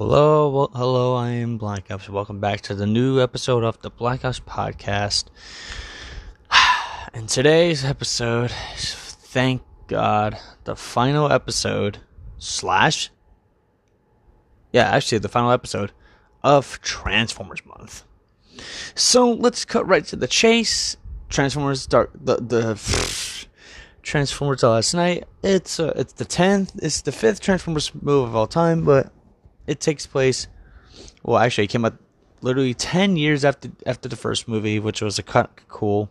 Hello, hello, I am Black Ops. Welcome back to the new episode of the Black Ops podcast. And today's episode is, thank God, the final episode, slash, yeah, actually, the final episode of Transformers Month. So let's cut right to the chase. Transformers Dark, the, the, Transformers Last Knight. It's uh, it's the tenth. It's the fifth Transformers movie of all time, but it takes place. Well, actually, it came out literally ten years after after the first movie, which was a cut cool.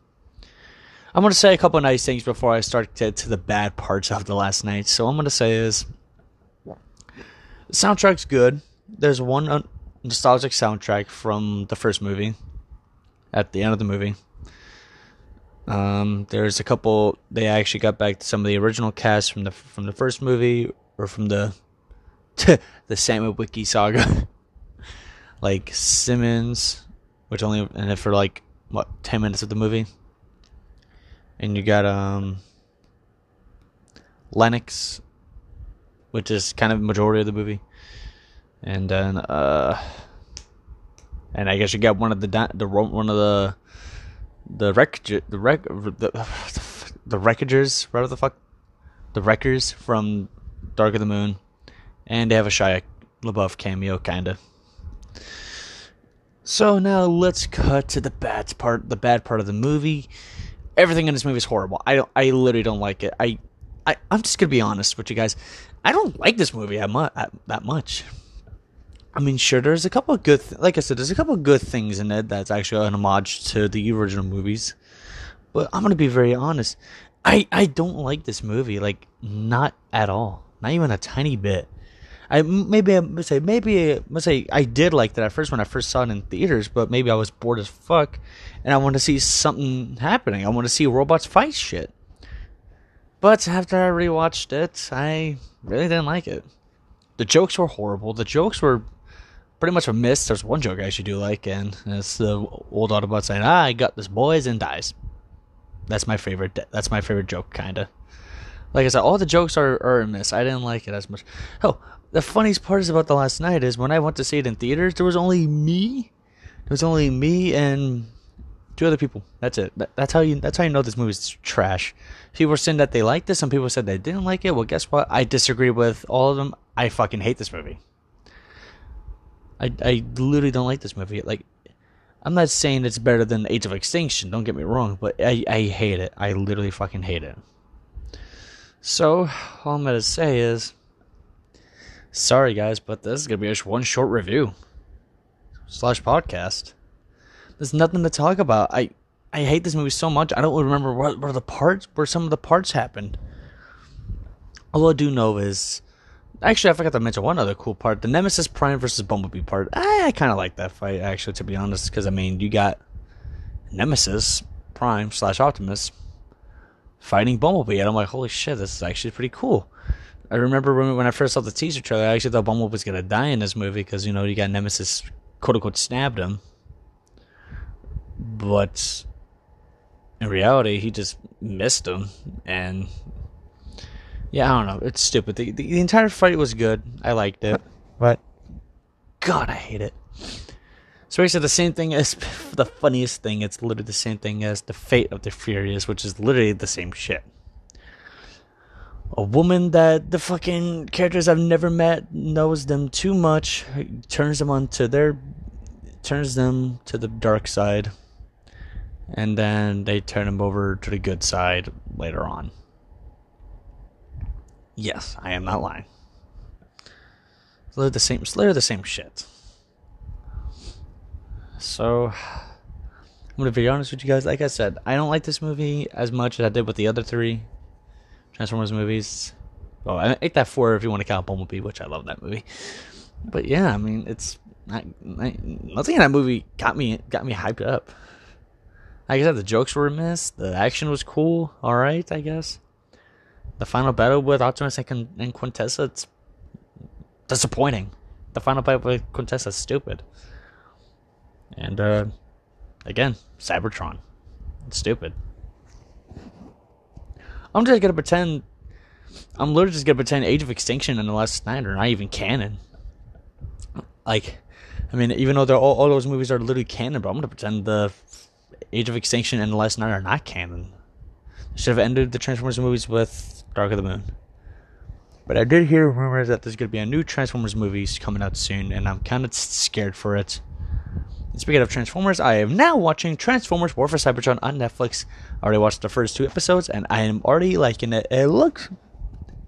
I'm gonna say a couple nice things before I start to, to the bad parts of the Last Knight. So I'm gonna say is the soundtrack's good. There's one nostalgic soundtrack from the first movie at the end of the movie. Um, there's a couple. They actually got back to some of the original cast from the from the first movie or from the the Sam Witwicky saga, like Simmons, which only and for like what ten minutes of the movie, and you got um Lennox, which is kind of majority of the movie, and then uh, and I guess you got one of the the one of the the wreck the wreck the the wreckagers whatever the fuck the wreckers from Dark of the Moon, and have a Shia LaBeouf cameo kinda. So now let's cut to the bad part the bad part of the movie. Everything in this movie is horrible. I don't I literally don't like it. I I I'm just gonna be honest with you guys. I don't like this movie that much. That much. I mean, sure, there's a couple of good, th- like I said, there's a couple of good things in it that's actually an homage to the original movies. But I'm gonna be very honest, I I don't like this movie, like not at all, not even a tiny bit. I maybe I must say maybe I must say I did like that at first when I first saw it in theaters, but maybe I was bored as fuck, and I want to see something happening. I want to see robots fight shit. But after I rewatched it, I really didn't like it. The jokes were horrible. The jokes were pretty much a miss. There's one joke I actually do like, and it's the old Autobot saying, "Ah, I got this boys and dies." That's my favorite. That's my favorite joke, kinda. Like I said, all the jokes are, are a miss. I didn't like it as much. Oh, the funniest part is about the Last Knight is when I went to see it in theaters, there was only me. There was only me and two other people. That's it. That, that's how you. That's how you know this movie's trash. People were saying that they liked it. Some people said they didn't like it. Well, guess what? I disagree with all of them. I fucking hate this movie. I, I literally don't like this movie. Like, I'm not saying it's better than Age of Extinction. Don't get me wrong, but I, I hate it. I literally fucking hate it. So all I'm gonna say is, sorry guys, but this is gonna be just one short review slash podcast. There's nothing to talk about. I I hate this movie so much. I don't remember where, where the parts where some of the parts happened. All I do know is Actually, I forgot to mention one other cool part: the Nemesis Prime versus Bumblebee part. I, I kind of like that fight, actually, to be honest, because I mean, you got Nemesis Prime slash Optimus fighting Bumblebee, and I'm like, holy shit, this is actually pretty cool. I remember when, when I first saw the teaser trailer, I actually thought Bumblebee was gonna die in this movie because you know you got Nemesis quote unquote stabbed him, but in reality, he just missed him, and yeah, I don't know. It's stupid. The, the, the entire fight was good. I liked it, but God, I hate it. So said the same thing as the funniest thing. It's literally the same thing as the fate of the Furious, which is literally the same shit. A woman that the fucking characters I've never met knows them too much, turns them onto their, turns them to the dark side, and then they turn them over to the good side later on. Yes, I am not lying. Literally the same. Literally the same shit. So, I'm gonna be honest with you guys. Like I said, I don't like this movie as much as I did with the other three Transformers movies. Oh, I ate that four if you want to count Bumblebee, which I love that movie. But yeah, I mean, it's I, I, nothing in that movie got me got me hyped up. Like I said, the jokes were a miss. The action was cool. All right, I guess the final battle with Optimus and, and Quintessa, it's disappointing. The final battle with Quintessa is stupid. And, uh, again, Cybertron. It's stupid. I'm just gonna pretend. I'm literally just gonna pretend Age of Extinction and The Last Knight not even canon. Like, I mean, even though they're all, all those movies are literally canon, but I'm gonna pretend the Age of Extinction and The Last Knight are not canon. Should have ended the Transformers movies with Dark of the Moon. But I did hear rumors that there's gonna be a new Transformers movies coming out soon, and I'm kind of scared for it. Speaking of Transformers, I am now watching Transformers War for Cybertron on Netflix. I already watched the first two episodes, and I am already liking it. It looks,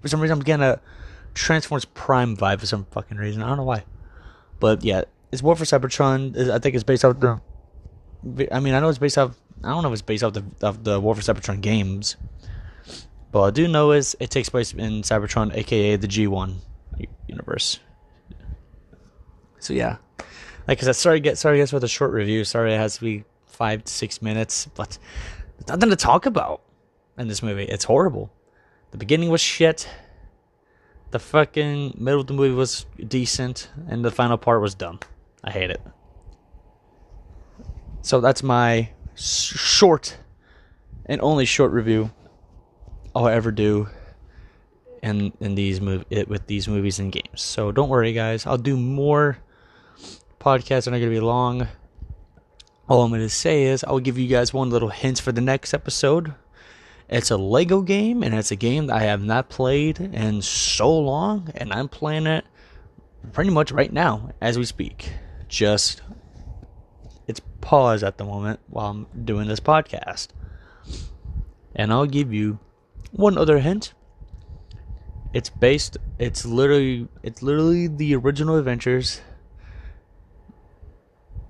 for some reason, I'm getting a Transformers Prime vibe for some fucking reason. I don't know why. But yeah, it's War for Cybertron. I think it's based off the. I mean, I know it's based off. I don't know if it's based off the of the War for Cybertron games, but I do know is it takes place in Cybertron, aka the G1 universe. So yeah, like I said, sorry, get sorry guys for the short review. Sorry, it has to be five to six minutes, but nothing to talk about in this movie. It's horrible. The beginning was shit. The fucking middle of the movie was decent, and the final part was dumb. I hate it. So that's my short and only short review I'll ever do in in these mov- it, with these movies and games. So don't worry, guys. I'll do more podcasts. They're not going to be long. All I'm going to say is I'll give you guys one little hint for the next episode. It's a Lego game, and it's a game that I have not played in so long, and I'm playing it pretty much right now as we speak. Just it's pause at the moment while I'm doing this podcast. And I'll give you one other hint. It's based it's literally it's literally the original adventures.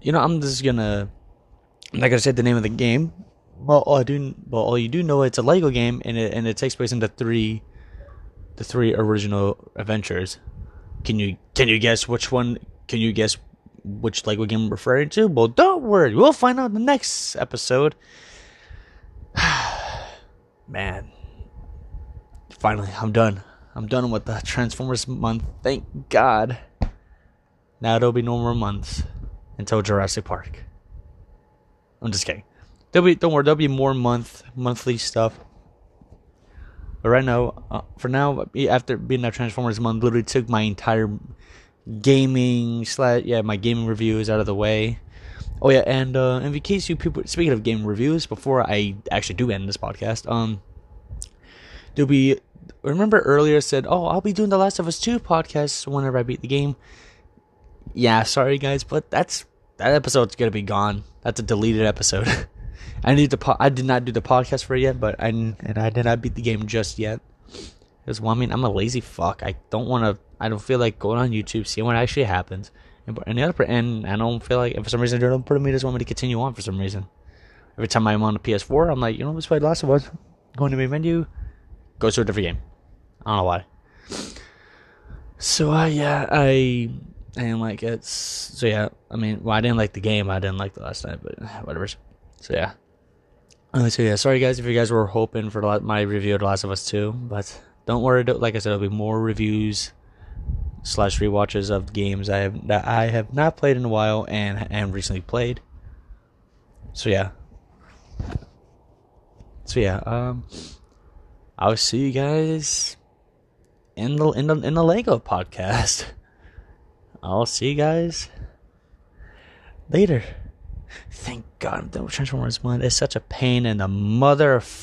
You know, I'm just gonna I'm not gonna say the name of the game. Well all I do well all you do know it's a Lego game and it and it takes place in the three the three original adventures. Can you can you guess which one can you guess which Lego game I'm referring to? Well don't worry, we'll find out in the next episode. Man, finally, I'm done. I'm done with the Transformers month. Thank God. Now there'll be no more months until Jurassic Park. I'm just kidding. There'll be don't worry. There'll be more month monthly stuff. But right now, uh, for now, after being that Transformers month, literally took my entire gaming slash yeah my gaming reviews out of the way. Oh yeah, and uh, in case you people speaking of game reviews, before I actually do end this podcast, um, there'll be remember earlier I said, oh, I'll be doing the Last of Us Two podcast whenever I beat the game. Yeah, sorry guys, but that's that episode's gonna be gone. That's a deleted episode. I need to. Po- I did not do the podcast for it yet, but I and I did not beat the game just yet. Because well, I mean, I'm a lazy fuck. I don't want to. I don't feel like going on YouTube, seeing what actually happens. And, and the other, and I don't feel like, for some reason, don't put me just want me to continue on for some reason. Every time I'm on a PS4, I'm like, you know, let's play Last of Us. Go into my menu, go to a different game. I don't know why. So uh, yeah, I Didn't like it's So yeah, I mean, well, I didn't like the game. I didn't like the Last Knight, but whatever. So yeah. Uh, so yeah, sorry guys if you guys were hoping for my review of The Last of Us 2, but don't worry. Like I said, there'll be more reviews slash rewatches of games I have that I have not played in a while and and recently played. So yeah. So yeah, um I'll see you guys in the in the in the Lego podcast. I'll see you guys later. Thank God, Transformers one is such a pain in the motherfucker.